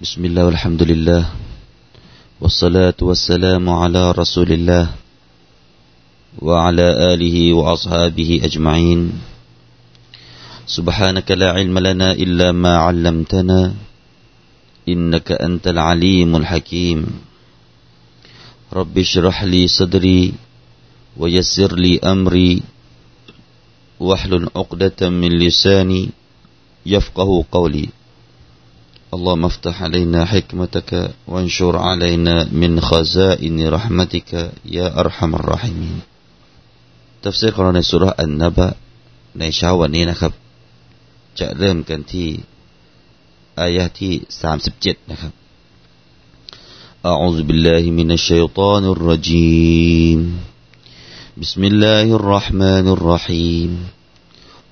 بسم الله والحمد لله والصلاة والسلام على رسول الله وعلى آله وأصحابه أجمعين. سبحانك لا علم لنا إلا ما علمتنا إنك أنت العليم الحكيم. رب اشرح لي صدري ويسر لي أمري. واحلل عقدة من لساني يفقه قولي. اللهم افتح علينا حكمتك وانشر علينا من خزائن رحمتك يا أرحم الراحمين ตัฟซีรของเราในสุรอันนบะในเช้าวันนี้นะครับ จะเริ่มกันที่อายะที่สามสิบเจ็ดนะครับ أعوذ بالله من الشيطان الرجيم بسم الله الرحمن الرحيم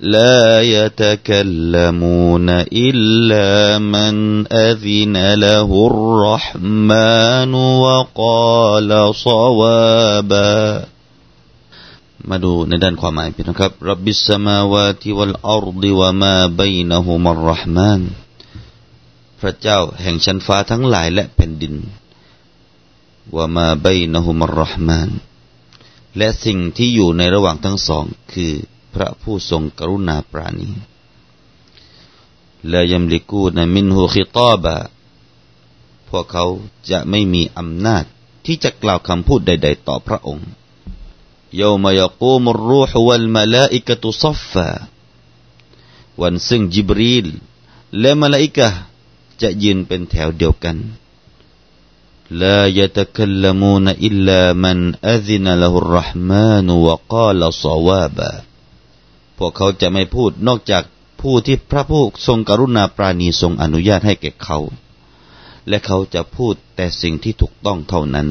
لا يتكلمون إلا من أذن له الرحمن وقال صوابا มาดูในด้านความหมายพี่นะครับรับบิสมาวาติวัลอัรดิวะมาบัยนะฮุมัรรหมานพระเจ้าแห่งชั้นฟ้าทั้งหลายและแผ่นดินวะมาบัยนะฮุมัรรหมานและสิ่งที่อยู่ในระหว่างทั้งสอง คือ พระผู้ทรงกรุณาปราณีและยมลิกูนมินหูขิตอบะพวกเขาจะไม่มีอำนาจที่จะกล่าวคำพูดใด ๆ ต่อพระองค์ยามยกูมรูฮวัลมาลาอิกตุซัฟฟาวันซึ่งจิบรีลและมาลาอิกะจะยืนเป็นแถวเดียวกันลายตะคัลลมูนอิลลามันอัซินละหุรห์มานุวะาลซาวาบะ วกเขาจะไม่พูดนอกจากผู้ที่พระผู้ทรงกรุณาปราณีทรงอนุญาตให้แก่เขา และเขาจะพูดแต่สิ่งที่ถูกต้องเท่านั้น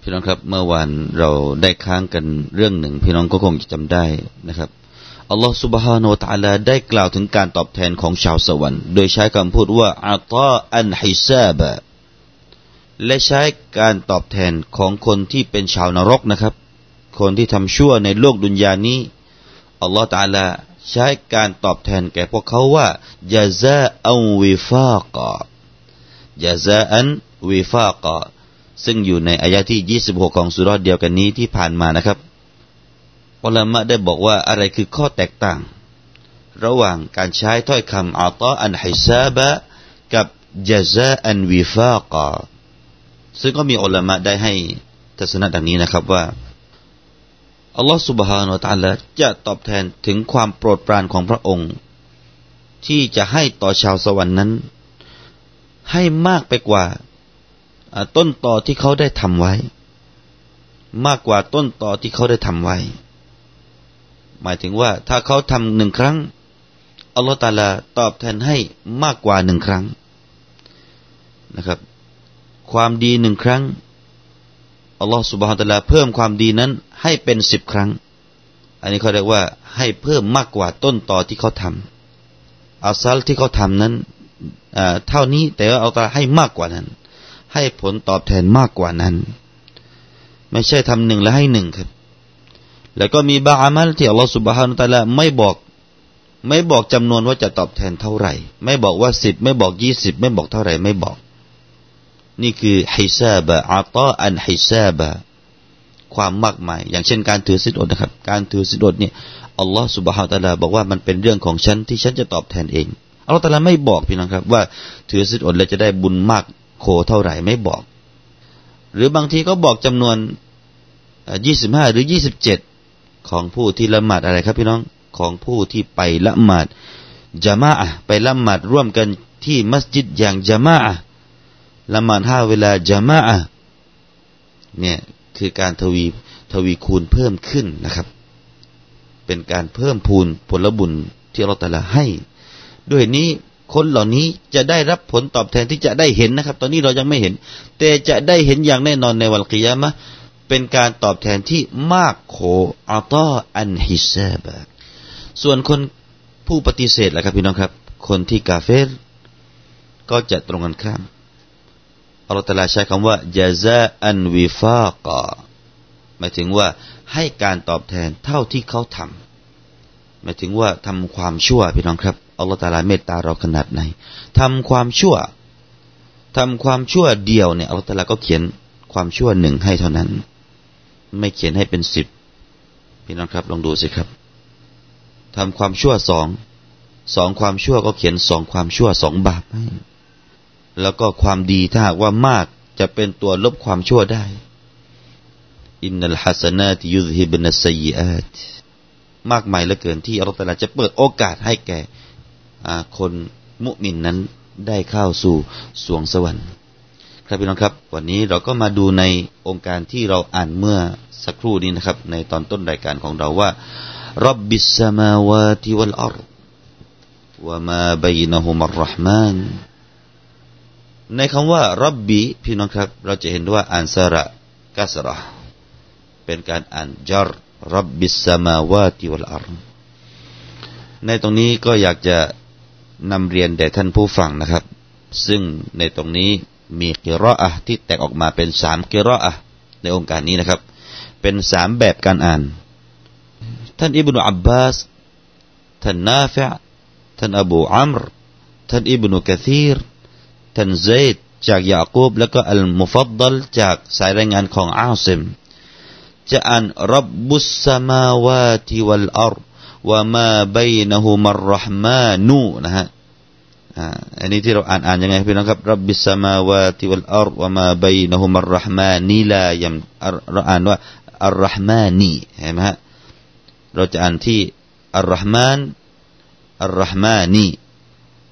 พี่น้องครับเมื่อวานเราได้ค้างกันเรื่องหนึ่ง พี่น้องก็คงจะจำได้นะครับอัลลอฮฺสุบฮานาตะลาได้กล่าวถึงการตอบแทนของชาวสวรรค์โดยใช้คำพูดว่าอัตาอันฮิซาบะและใช้การตอบแทนของคนที่เป็นชาวนรกนะครับ คนที่ทำชั่วในโลกดุนยานี้ อัลลอฮฺตะลาใช้การตอบแทนแก่พวกเขาว่ายาซาอันวิฟากะยาซาอันวิฟากะซึ่งอยู่ในอายะที่ 26 ของสุรษเดียวกันนี้ที่ผ่านมานะครับอัลลามะได้บอกว่าอะไรคือข้อแตกต่าง ระหว่างการใช้ถ้อยคำอัตาอันฮิซาบะกับจาซาอันวิฟากะซึ่งก็มีอัลลามะได้ให้ทัศนะดังนี้นะครับว่า อัลลอฮฺสุบฮานุตาลลอจะตอบแทนถึงความโปรดปรานของพระองค์ ที่จะให้ต่อชาวสวรรค์นั้น ให้มากไปกว่าต้นต่อที่เขาได้ทำไว้ มากกว่าต้นต่อที่เขาได้ทำไว้ หมายถึงว่าถ้าเขาทำหนึ่งครั้งอัลลอฮฺตาลาตอบแทนให้มากกว่าหนึ่งครั้งนะครับ ความดีหนึ่งครั้ง อัลลอฮฺสุบฮานตะลาเพิ่มความดีนั้นให้เป็นสิบครั้ง อันนี้เขาเรียกว่าให้เพิ่มมากกว่าต้นต่อที่เขาทำอัซัลที่เขาทำนั้นเท่านี้แต่ว่าอัลลอฮฺให้มากกว่านั้น ให้ผลตอบแทนมากกว่านั้น ไม่ใช่ทำหนึ่งแล้วให้หนึ่งครับ แล้วก็มีบางอามัลที่อัลลอฮฺสุบฮานตะละไม่บอกไม่บอกจำนวนว่าจะตอบแทนเท่าไหร่ ไม่บอกว่าสิบไม่บอกยี่สิบไม่บอกเท่าไหร่ไม่บอก นี่คือฮิซาบะอัตาอันฮิซาบะความมากมาย อย่างเช่นการถือสิทธิ์อดนะครับ การถือสิทธิ์อดเนี่ยอัลลอฮฺสุบฮานุตะละบอกว่ามันเป็นเรื่องของฉันที่ฉันจะตอบแทนเองอัลลอฮฺตะละไม่บอกพี่น้องครับ ว่าถือสิทธิ์อดแล้วจะได้บุญมากโคเท่าไหร่ไม่บอก หรือบางทีก็บอกจำนวนยี่สิบห้าหรือยี่สิบเจ็ดของผู้ที่ละหมาดอะไรครับพี่น้องของผู้ที่ไปละหมาดจามะไปละหมาดร่วมกันที่มัสยิดอย่างจามะ ละหมาดห้าเวลาจามะเนี่ยคือการทวีทวีคูณเพิ่มขึ้นนะครับ เป็นการเพิ่มพูนผลบุญที่เราแต่ละให้ ด้วยนี้คนเหล่านี้จะได้รับผลตอบแทนที่จะได้เห็นนะครับ ตอนนี้เรายังไม่เห็น แต่จะได้เห็นอย่างแน่นอนในวันกิยามะเป็นการตอบแทนที่มากโขอัตออันฮิซาบะส่วนคนผู้ปฏิเสธล่ะครับพี่น้องครับ คนที่กาเฟรก็จะตรงกันข้าม อัลลอฮฺตลาใช้คำว่าจาซาอันวิฟากะหมายถึงว่าให้การตอบแทนเท่าที่เขาทำหมายถึงว่าทำความชั่วพี่น้องครับอัลลอฮฺตาลาเมตตาเราขนาดไหนทำความชั่วทำความชั่วเดียวเนี่ยอัลลอฮฺตาลาก็เขียนความชั่วหนึ่งให้เท่านั้น ไม่เขียนให้เป็นสิบพี่น้องครับลองดูสิครับทำความชั่วสองสองความชั่วก็เขียนสองความชั่วสองบาปให้ แล้วก็ความดีถ้าหากว่ามากจะเป็นตัวลบความชั่วได้อินนัลฮัสนาตยุฮิบนัสยีอาตมากมายเหลือเกินที่อัลลอฮฺจะเปิดโอกาสให้แก่คนมุมินนั้นได้เข้าสู่สวงสวรรค์ ครับพี่น้องครับ วันนี้เราก็มาดูในองค์การที่เราอ่านเมื่อสักครู่นี้นะครับ ในตอนต้นรายการของเราว่ารับบิสสมาวาติวัลอัรวะมาบัยนะฮุมัรรหมาน ในคำว่ารับบีพี่น้องครับ เราจะเห็นว่าอ่านสระกัสระเป็นการอ่านจารรับบิสมาวาติวัลอาร์ในตรงนี้ก็อยากจะนำเรียนแด่ท่านผู้ฟังนะครับ ซึ่งในตรงนี้มีกิรออะที่แตกออกมาเป็นสามกิรออะในองค์การนี้นะครับ เป็นสามแบบการอ่าน ท่านอิบนุอับบาส ท่านนาฟิท่านอบูอัมร ท่านอิบนุกะซีร ท่านซัยดจากยาคูบแล้วก็อัลมุฟัดดลจากสายรายงานของอาซิมจะอ่านรับบุสสมาวาติวัลอัรวะมาบัยนะฮุมัรรหมานูนะฮะอันนี้ที่เราอ่านอ่านยังไงพี่น้องครับรับบิสมาวาติวัลอัรวะมาบัยนะฮุมัรรหมานีลายัมเราอ่านว่าอัลรหมานีเห็นไหมฮะเราจะอ่านที่อัลรหมานอัลรหมานี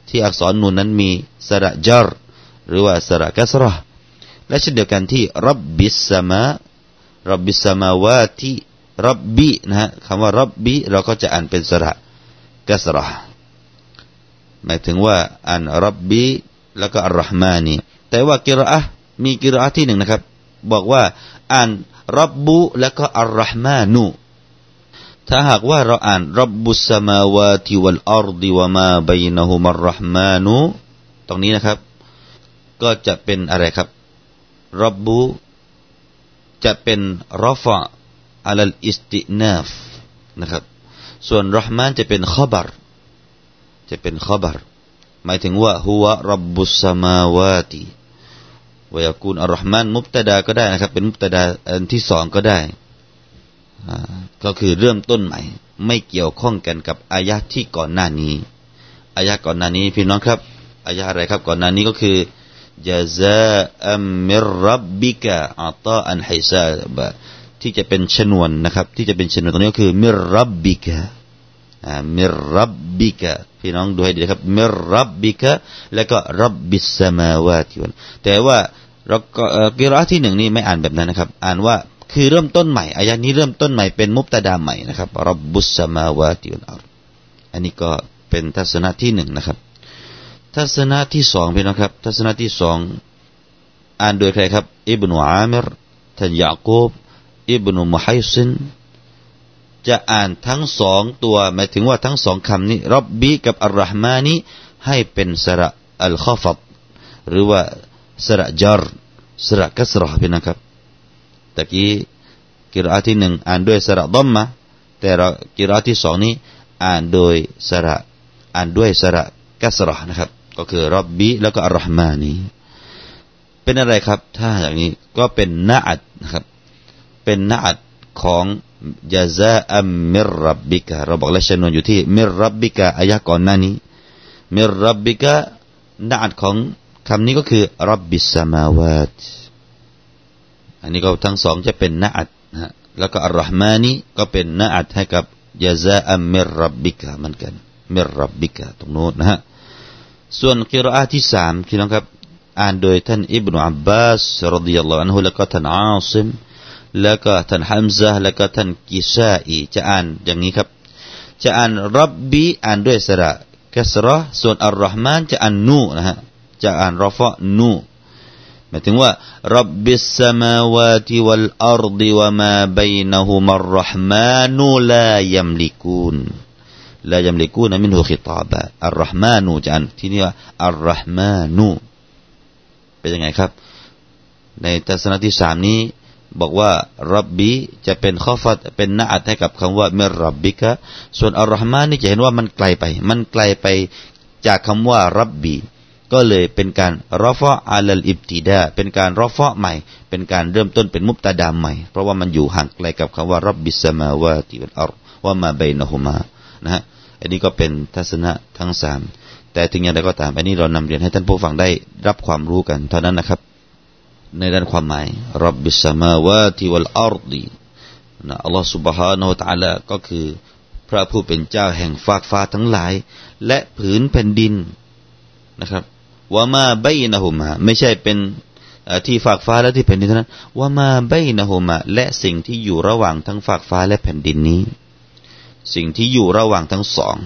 ที่อักษรนูนนั้นมีสระจรหรือว่าสระกัสรและเช่นเดียวกันที่รับบิสมารับบิสมาวาที่รับบีนะฮะคำว่ารับบีเราก็จะอ่านเป็นสระกัสรหมายถึงว่าอ่านรับบีแล้วก็อัลรหมานีแต่ว่ากิรอะมีกิรอะที่หนึ่งนะครับ บอกว่าอ่านรับบุแล้วก็อัลรหมานู ถ้าหากว่าเราอ่านรับบุสมาวาติวัลอัรดิวะมาบัยนะฮุมัรรหมานุตรงนี้นะครับ ก็จะเป็นอะไรครับรับบุจะเป็นรฟะอัลอิสตินาฟนะครับ ส่วนรหมานจะเป็นขบารจะเป็นขบารหมายถึงว่าหัวรับบุสมาวาติวยากูลอัลรหมานมุบตะดาก็ได้นะครับ เป็นมุบตะดาอันที่สองก็ได้ ก็คือเริ่มต้นใหม่ ไม่เกี่ยวข้องกันกับอายะที่ก่อนหน้านี้อายะก่อนหน้านี้พี่น้องครับอายะอะไรครับก่อนหน้านี้ก็คือจาซาอัมมิรับบิกะอัตาอันไฮซาบะที่จะเป็นชนวนนะครับ ที่จะเป็นชนวนตรงนี้ก็คือมิรับบิกะมิรับบิกะพี่น้องดูให้ดีครับมิรับบิกะแล้วก็รับบิสสมาวาติวันแต่ว่าเราก็กิรอที่หนึ่งนี่ไม่อ่านแบบนั้นนะครับ อ่านว่า คือเริ่มต้นใหม่อายะนี้เริ่มต้นใหม่เป็นมุตตะดาใหม่นะครับรับบุสมาวาติอุลอารอันนี้ก็เป็นทัศนะที่หนึ่งนะครับ ทัศนะที่สองพี่น้องครับ ทัศนะที่สองอ่านโดยใครครับ อิบนุอามิรท่านยาคูบอิบนุมุฮัยซินจะอ่านทั้งสองตัวหมายถึงว่าทั้งสองคำนี้รับบีกับอัลรหมานี้ให้เป็นสระอัลข้อฟัดหรือว่าสระจารสระกัสรห์พี่นะครับ ตะกี้กิรอาที่หนึ่งอ่านด้วยสระดอมมะแต่เรากิรอาที่สองนี้อ่านโดยสระอ่านด้วยสระกัสรห์นะครับ ก็คือรับบีแล้วก็อัลรหมานีเป็นอะไรครับ ถ้าอย่างนี้ก็เป็น نعت นะครับ เป็น نعت ของ جزاء من ربك เราบอกแล้วชนวนอยู่ที่ من ربك อายะก่อนหน้านี้ من ربك نعت ของคำนี้ก็คือ رب السماوات อันนี้ก็ทั้งสองจะเป็น نعت นะแล้วก็ الرحمن ก็เป็น نعت ให้กับ جزاء من ربك เหมือนกัน من ربك ตรงโน้นนะฮะส่วนกิรอาที่สามพี่น้องครับ อ่านโดยท่านอิบนุอับบาสรดิยัลลอฮุอันฮุแล้วก็ท่านอาซิมแล้วก็ท่านฮัมซะแล้วก็ท่านกิซาอีจะอ่านอย่างนี้ครับ จะอ่านรับบีอ่านด้วยสระกัสรอส่วนอัลรอฮ์มานจะอันนูนะฮะจะอ่านรอฟะนู หมายถึงว่ารับบิสสมาวาติวัลอัรดิวะมาบัยนะฮุมัรรหมานูลายัมลิกูนลายัมลิกูนมินหุขิตาบะอัลรหมานูจะอ่านที่นี่ว่าอัลรหมานูเป็นยังไงครับ ในทัศนะที่สามนี้บอกว่ารับบีจะเป็นข้อฟัดเป็นนาอัดให้กับคำว่าเมรับบิกะส่วนอัลรอฮ์มานี่จะเห็นว่ามันไกลไป มันไกลไปจากคำว่ารับบี ก็เลยเป็นการรอฟะอัลลอิบติดาเป็นการรอฟะใหม่ เป็นการเริ่มต้นเป็นมุตตะดามใหม่ เพราะว่ามันอยู่ห่างไกลกับคำว่ารับบิสมาวาติวัลอัรว่ามาเบนหุมานะฮะอันนี้ก็เป็นทัศนะทั้งสามแต่ถึงอย่างไรก็ตามอันนี้เรานำเรียนให้ท่านผู้ฟังได้รับความรู้กัน เท่านั้นนะครับในด้านความหมายรับบิสมาวาติวัลอัรดีนะอัลลอฮฺ سبحانه และ تعالى ก็คือ พระผู้เป็นเจ้าแห่งฟากฟ้าทั้งหลาย และผืนแผ่นดินนะครับ ว่ามาใบนะฮุมาไม่ใช่เป็นที่ฝากฟ้าและที่แผ่นดินเท่านั้นว่ามาใบนะฮุมาและสิ่งที่อยู่ระหว่างทั้งฝากฟ้าและแผ่นดินนี้ สิ่งที่อยู่ระหว่างทั้งสอง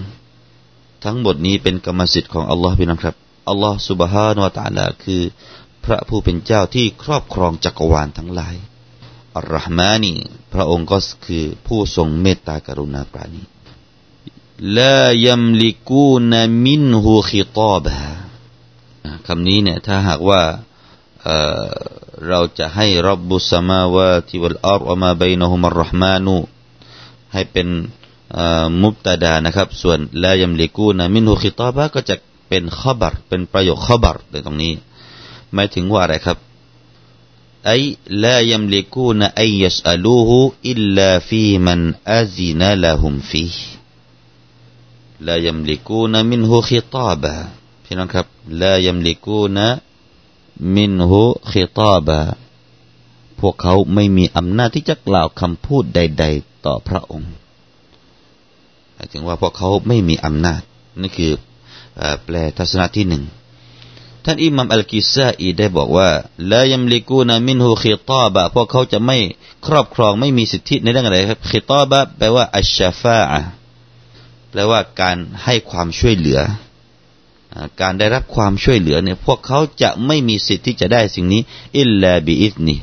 ทั้งหมดนี้เป็นกรรมสิทธิ์ของอัลลอฮ์พี่น้องครับอัลลอฮ์สุบฮานวตาลาคือพระผู้เป็นเจ้าที่ครอบครองจักรวาลทั้งหลายอัลลอมานีพระองค์ก็คือผู้ทรงเมตตากรุณาปราณีลายัมลิกูนมินหูขิตาบะ คำนี้เนี่ยถ้าหากว่าเราจะให้ رب السماوات والأرض وما بينهما الرحمن ให้เป็น مبتدأ นะครับ ส่วน لا يملكون منه خطابا ก็จะเป็น خبر เป็นประโยค خبر ในตรงนี้หมายถึงว่าอะไรครับไอ้ لا يملكون أن يسألوه إلا فيما أذن لهم فيهลายัมลิกูนมินหูขิตาบะ พี่น้องครับลายัมลิกูนะมินหูขิตาบะพวกเขาไม่มีอำนาจที่จะกล่าวคำพูดใด ๆ ต่อพระองค์หมายถึงว่าพวกเขาไม่มีอำนาจนี่คือแปลทัศนะที่หนึ่งท่านอิหมัมอัลกิซาอีได้บอกว่าลายัมลิกูนามินหูขิตาบะพวกเขาจะไม่ครอบครองไม่มีสิทธิในเรื่องอะไรครับขิตาบะแปลว่าอัชชาฟาแปลว่าการให้ความช่วยเหลือ การได้รับความช่วยเหลือเนี่ยพวกเขาจะไม่มีสิทธิ์ที่จะได้สิ่งนี้อิลลาบิอิสนี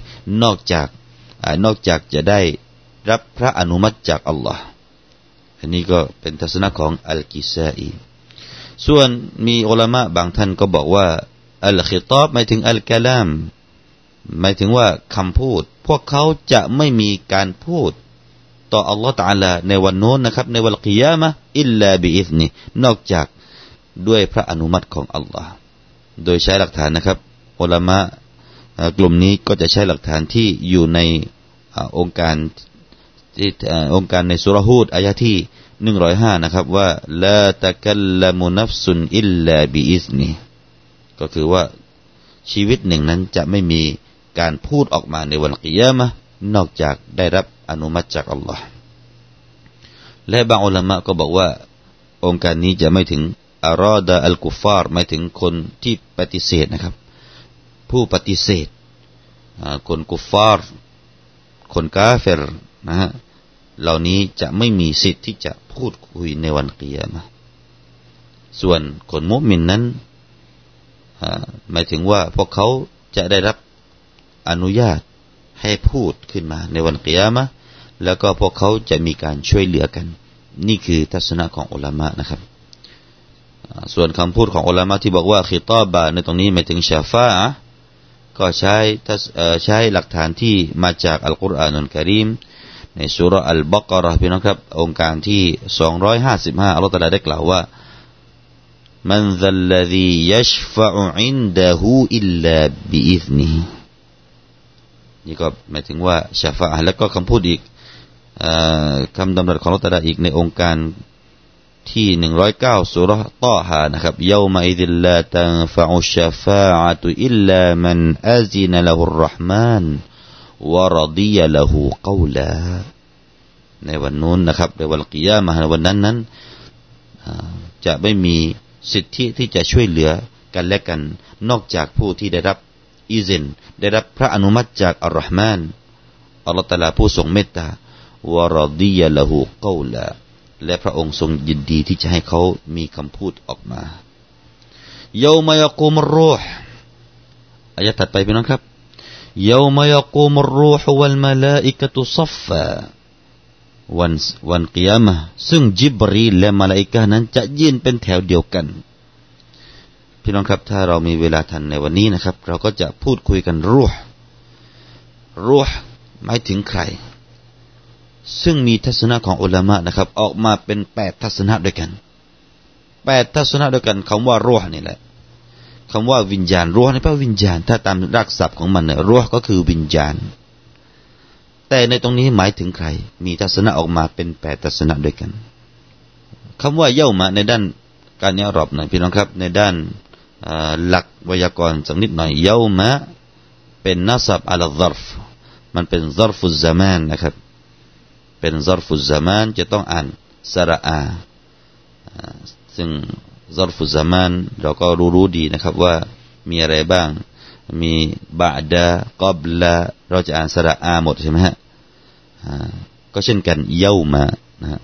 นอกจากนอกจากจะได้รับพระอนุมัติจากอัลลอฮ์อันนี้ก็เป็นทัศนะของอัลกิซาอีส่วนมีอุลมะบางท่านก็บอกว่าอัลคิตอบหมายถึงอัลกลามหมายถึงว่าคำพูด พวกเขาจะไม่มีการพูด ต่ออัลลอฮฺตาลาในวันโน้นนะครับ ในวันกิยามะอิลลาบิอิสนีนอกจาก ด้วยพระอนุมัติของอัลลอฮ์โดยใช้หลักฐานนะครับอุลามะกลุ่มนี้ก็จะใช้หลักฐานที่อยู่ในองค์การที่องค์การในสุรหูดอายะที่หนึ่งร้อยห้านะครับว่าลาตะกัลลมุนัฟซุนอิลลาบิอิสนีก็คือว่าชีวิตหนึ่งนั้นจะไม่มีการพูดออกมาในวันกิยามะนอกจากได้รับอนุมัติจากอัลลอฮ์และบางอุลามะก็บอกว่าองค์การนี้จะไม่ถึง อารอดาอัลกุฟาร์ไม่ถึงคนที่ปฏิเสธนะครับ ผู้ปฏิเสธคนกุฟาร์คนกาเฟรนะฮะเหล่านี้จะไม่มีสิทธิ์ที่จะพูดคุยในวันเกียรมาส่วนคนมุสลิมนั้นหมายถึงว่าพวกเขาจะได้รับอนุญาตให้พูดขึ้นมาในวันเกียรมาแล้วก็พวกเขาจะมีการช่วยเหลือกัน นี่คือทัศนะของอุลามะนะครับ ส่วนคำพูดของอุลามะที่บอกว่า khi ตอบะในตรงนี้หมายถึงชาฟาก็ใช้ใช้หลักฐานที่มาจากอัลกุรอานุลกิริมในสุรอัลบักรพี่น้องครับ องค์การที่สองร้อยห้าสิบห้าอัลลอฮฺตรัสได้กล่าวว่าمن ذا الذي يشفع عنده إلا بإذنه นี่ก็หมายถึงว่า شفاعة แล้วก็คำพูดอีกคำดำรัสของอัลลอฮฺตรัสอีกในโองการ ที่หนึ่งร้อยเก้าซูเราะฮ์ตอฮานะครับيومئذ لا تنفع الشفاعة إلا من أذن له الرحمن ورضي له قولا ในวันนู้นนะครับ ในวันกิยามะฮ์วันนั้นนั้นจะไม่มีสิทธิที่จะช่วยเหลือกันและกัน นอกจากผู้ที่ได้รับ إذن ได้รับพระอนุมัติจากอัรเราะห์มานอัลลอฮฺตาลาผู้ทรงเมตตาورضي له قولا และพระองค์ทรงยินดีที่จะให้เขามีคำพูดออกมาيوم يقوم الروح อายะถัดไปพี่น้องครับيوم يقوم الروح والملائكة صفاวันวันกิยามะซึ่งจิบรีและมาลาอิกานั้นจะยืนเป็นแถวเดียวกัน พี่น้องครับถ้าเรามีเวลาทันในวันนี้นะครับ เราก็จะพูดคุยกันรูห์รูห์หมายถึงใคร ซึ่งมีทัศนะของอุลามะนะครับ ออกมาเป็นแปดทัศนะด้วยกันแปดทัศนะด้วยกันคำว่ารูหนี่แหละคำว่าวิญญาณรูห์นี่แปลว่าวิญญาณ ถ้าตามรากศัพท์ของมันเนี่ยรูหก็คือวิญญาณ แต่ในตรงนี้หมายถึงใคร มีทัศนะออกมาเป็นแปดทัศนะด้วยกันคำว่าเย่ามาในด้านการเนรอบหนะพี่น้องครับ ในด้านหลักไวยากรณ์สักนิดหน่อยเย่ามะเป็นนัสับอัลซารฟมันเป็นซารฟุซามานนะครับ เป็นซารฟุซามานจะต้องอ่านสระอาซึ่งซอรฟุซามานเราก็รู้รู้ดีนะครับว่ามีอะไรบ้าง มีบาดากอบละเราจะอ่านสระอาหมดใช่ไหมฮะก็เช่นกันเย้ามานะฮะ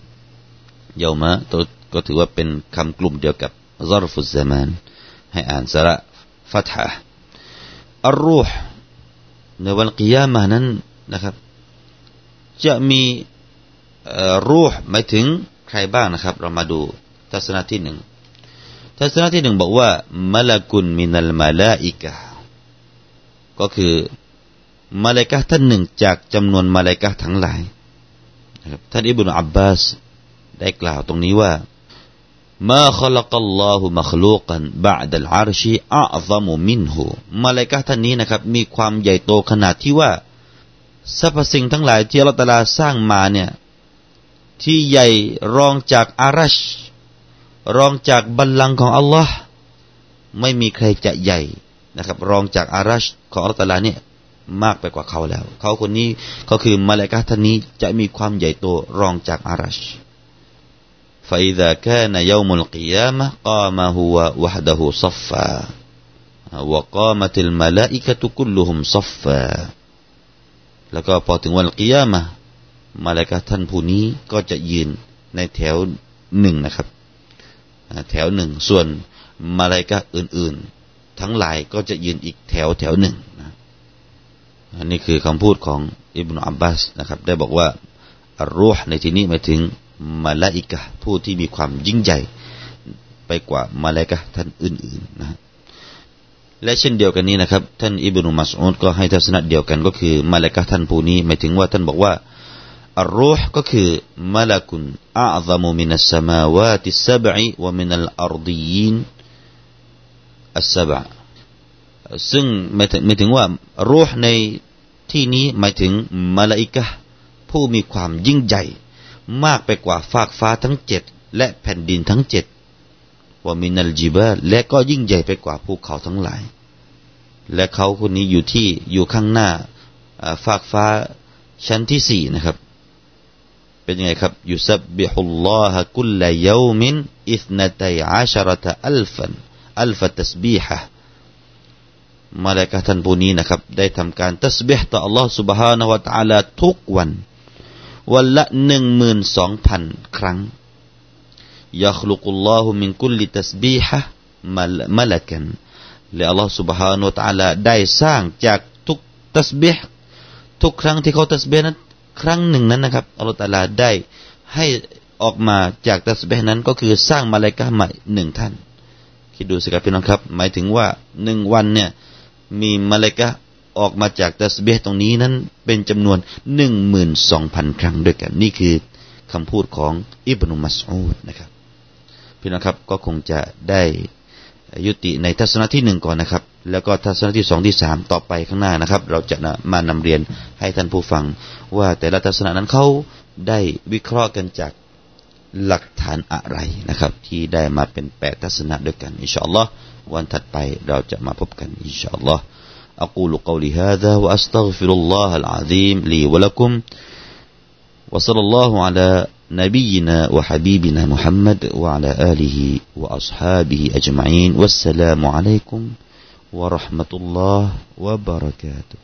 เย้ามาตัวก็ถือว่าเป็นคำกลุ่มเดียวกับซอรฟุซามานให้อ่านสระฟัตฮะอัลรูห์ในวันกิยามานั้นนะครับ จะมี รูห์หมายถึงใครบ้างนะครับ เรามาดูทัศนะที่หนึ่งทัศนะที่หนึ่งบอกว่ามลกุนมินัลมาลาอิกะก็คือมาลากะท่านหนึ่งจากจำนวนมาลากะทั้งหลายนะครับท่านอิบนุอับบาสได้กล่าวตรงนี้ว่ามาขลักอัลลอฮุมัคลูกันบาดัลอาร์ชีอัซมุมินหูมาลากะท่านนี้นะครับ มีความใหญ่โตขนาดที่ว่าสรรพสิ่งทั้งหลายที่อัลลอฮฺตาลาสร้างมาเนี่ย ที่ใหญ่รองจากอารัชรองจากบัลลังก์ของอัลลอฮ์ไม่มีใครจะใหญ่นะครับ รองจากอารัชของอัลลอฮ์เนี่ยมากไปกว่าเขาแล้ว เขาคนนี้เขาคือมาเลกาท่านนี้จะมีความใหญ่โตรองจากอารัช فإذا كان يوم القيامة قام هو وحده صفا وقامت الملائكة كلهم صفا แล้วก็พอถึงวันกิยามะ มาเลกาท่านผู้นี้ก็จะยืนในแถวหนึ่งนะครับ แถวหนึ่งส่วนมาลายกะอื่น ๆ ทั้งหลายก็จะยืนอีกแถวแถวหนึ่งนะอันนี้คือคำพูดของอิบนาอับบาสนะครับ ได้บอกว่าอัรูห์ในที่นี้หมายถึงมาลาอิกะผู้ที่มีความยิ่งใหญ่ไปกว่ามาลายกะท่านอื่นๆนะและเช่นเดียวกันนี้นะครับ ท่านอิบนุมัสอุดก็ให้ทัศนะเดียวกันก็คือมาลายกะท่านผู้นี้หมายถึงว่าท่านบอกว่า อัลรูห์ก็คือมลกุนอาซามุมินัสสมาวาติสบะวะมินัลอัรดียินอัสบะซึ่งไม่ถึงไม่ถึงว่ารูห์ในที่นี้หมายถึงมาลาอิกะผู้มีความยิ่งใหญ่ มากไปกว่าฟากฟ้าทั้งเจ็ดและแผ่นดินทั้งเจ็ดว่ามินัลจิบาและก็ยิ่งใหญ่ไปกว่าภูเขาทั้งหลาย และเขาคนนี้อยู่ที่อยู่ข้างหน้าฟากฟ้าชั้นที่สี่นะครับ เป็นยังไงครับยุสบิฮุลลอฮะกุลลยามินอิสนาตัยอาชรตะอัลฟันอัลฟตัสบีฮะมาเลกาท่านผู้นี้นะครับ ได้ทำการตัสบิฮต่อ Allah سبحانه และ تعالى ทุกวัน วันละหนึ่งหมื่นสองพันครั้งยัคลุกุลลอฮุมินกุลิตัสบีฮะมลกันและ Allah سبحانه และ تعالى ได้สร้างจากทุกตัสบิฮทุกครั้งที่เขาตัสบิฮนั้น ครั้งหนึ่งนั้นนะครับอัลลอฮฺตาลาได้ให้ออกมาจากตัสเบนั้นก็คือสร้างมาลายกาใหม่หนึ่งท่าน คิดดูสิครับพี่น้องครับ หมายถึงว่าหนึ่งวันเนี่ยมีมาลายกาออกมาจากตัสเบตรงนี้นั้นเป็นจำนวนหนึ่งหมื่นสองพันครั้งด้วยกัน นี่คือคำพูดของอิบนุมัสอูดนะครับ พี่น้องครับก็คงจะได้ยุติในทัศนะที่หนึ่งก่อนนะครับ แล้วก็ทัศนะที่สองที่สามต่อไปข้างหน้านะครับ เราจะมานำเรียนให้ท่านผู้ฟัง ว่าแต่ละทัศนะนั้นเขาได้วิเคราะห์กันจากหลักฐานอะไรนะครับ ที่ได้มาเป็นแปดทัศนะด้วยกันอินชาอัลลอฮ์วันถัดไปเราจะมาพบกันอินชาอัลลอฮ์ أقول قولي هذا وأستغفر الله العظيم لي ولكم وصلى الله على نبينا وحبيبنا محمد وعلى آله وأصحابه أجمعين والسلام عليكم ورحمة الله وبركاته.